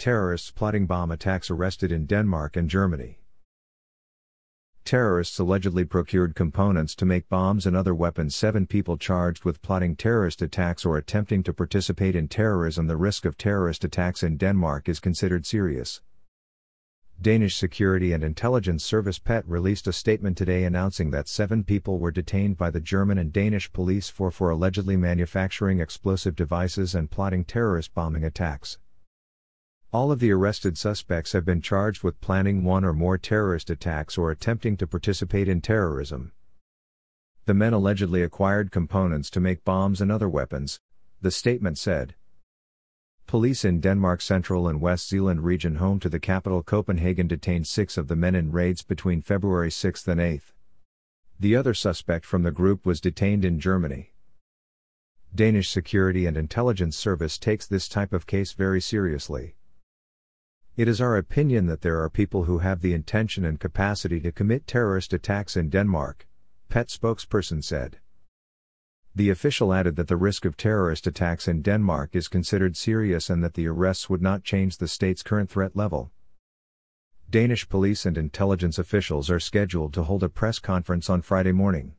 Terrorists plotting bomb attacks arrested in Denmark and Germany. Terrorists allegedly procured components to make bombs and other weapons. Seven people charged with plotting terrorist attacks or attempting to participate in terrorism. The risk of terrorist attacks in Denmark is considered serious. Danish Security and Intelligence Service PET released a statement today announcing that seven people were detained by the German and Danish police for, for allegedly manufacturing explosive devices and plotting terrorist bombing attacks. All of the arrested suspects have been charged with planning one or more terrorist attacks or attempting to participate in terrorism. The men allegedly acquired components to make bombs and other weapons, the statement said. Police in Denmark's central and West Zealand region home to the capital Copenhagen detained six of the men in raids between February 6 and 8. The other suspect from the group was detained in Germany. Danish Security and Intelligence Service takes this type of case very seriously. It is our opinion that there are people who have the intention and capacity to commit terrorist attacks in Denmark, PET spokesperson said. The official added that the risk of terrorist attacks in Denmark is considered serious and that the arrests would not change the state's current threat level. Danish police and intelligence officials are scheduled to hold a press conference on Friday morning.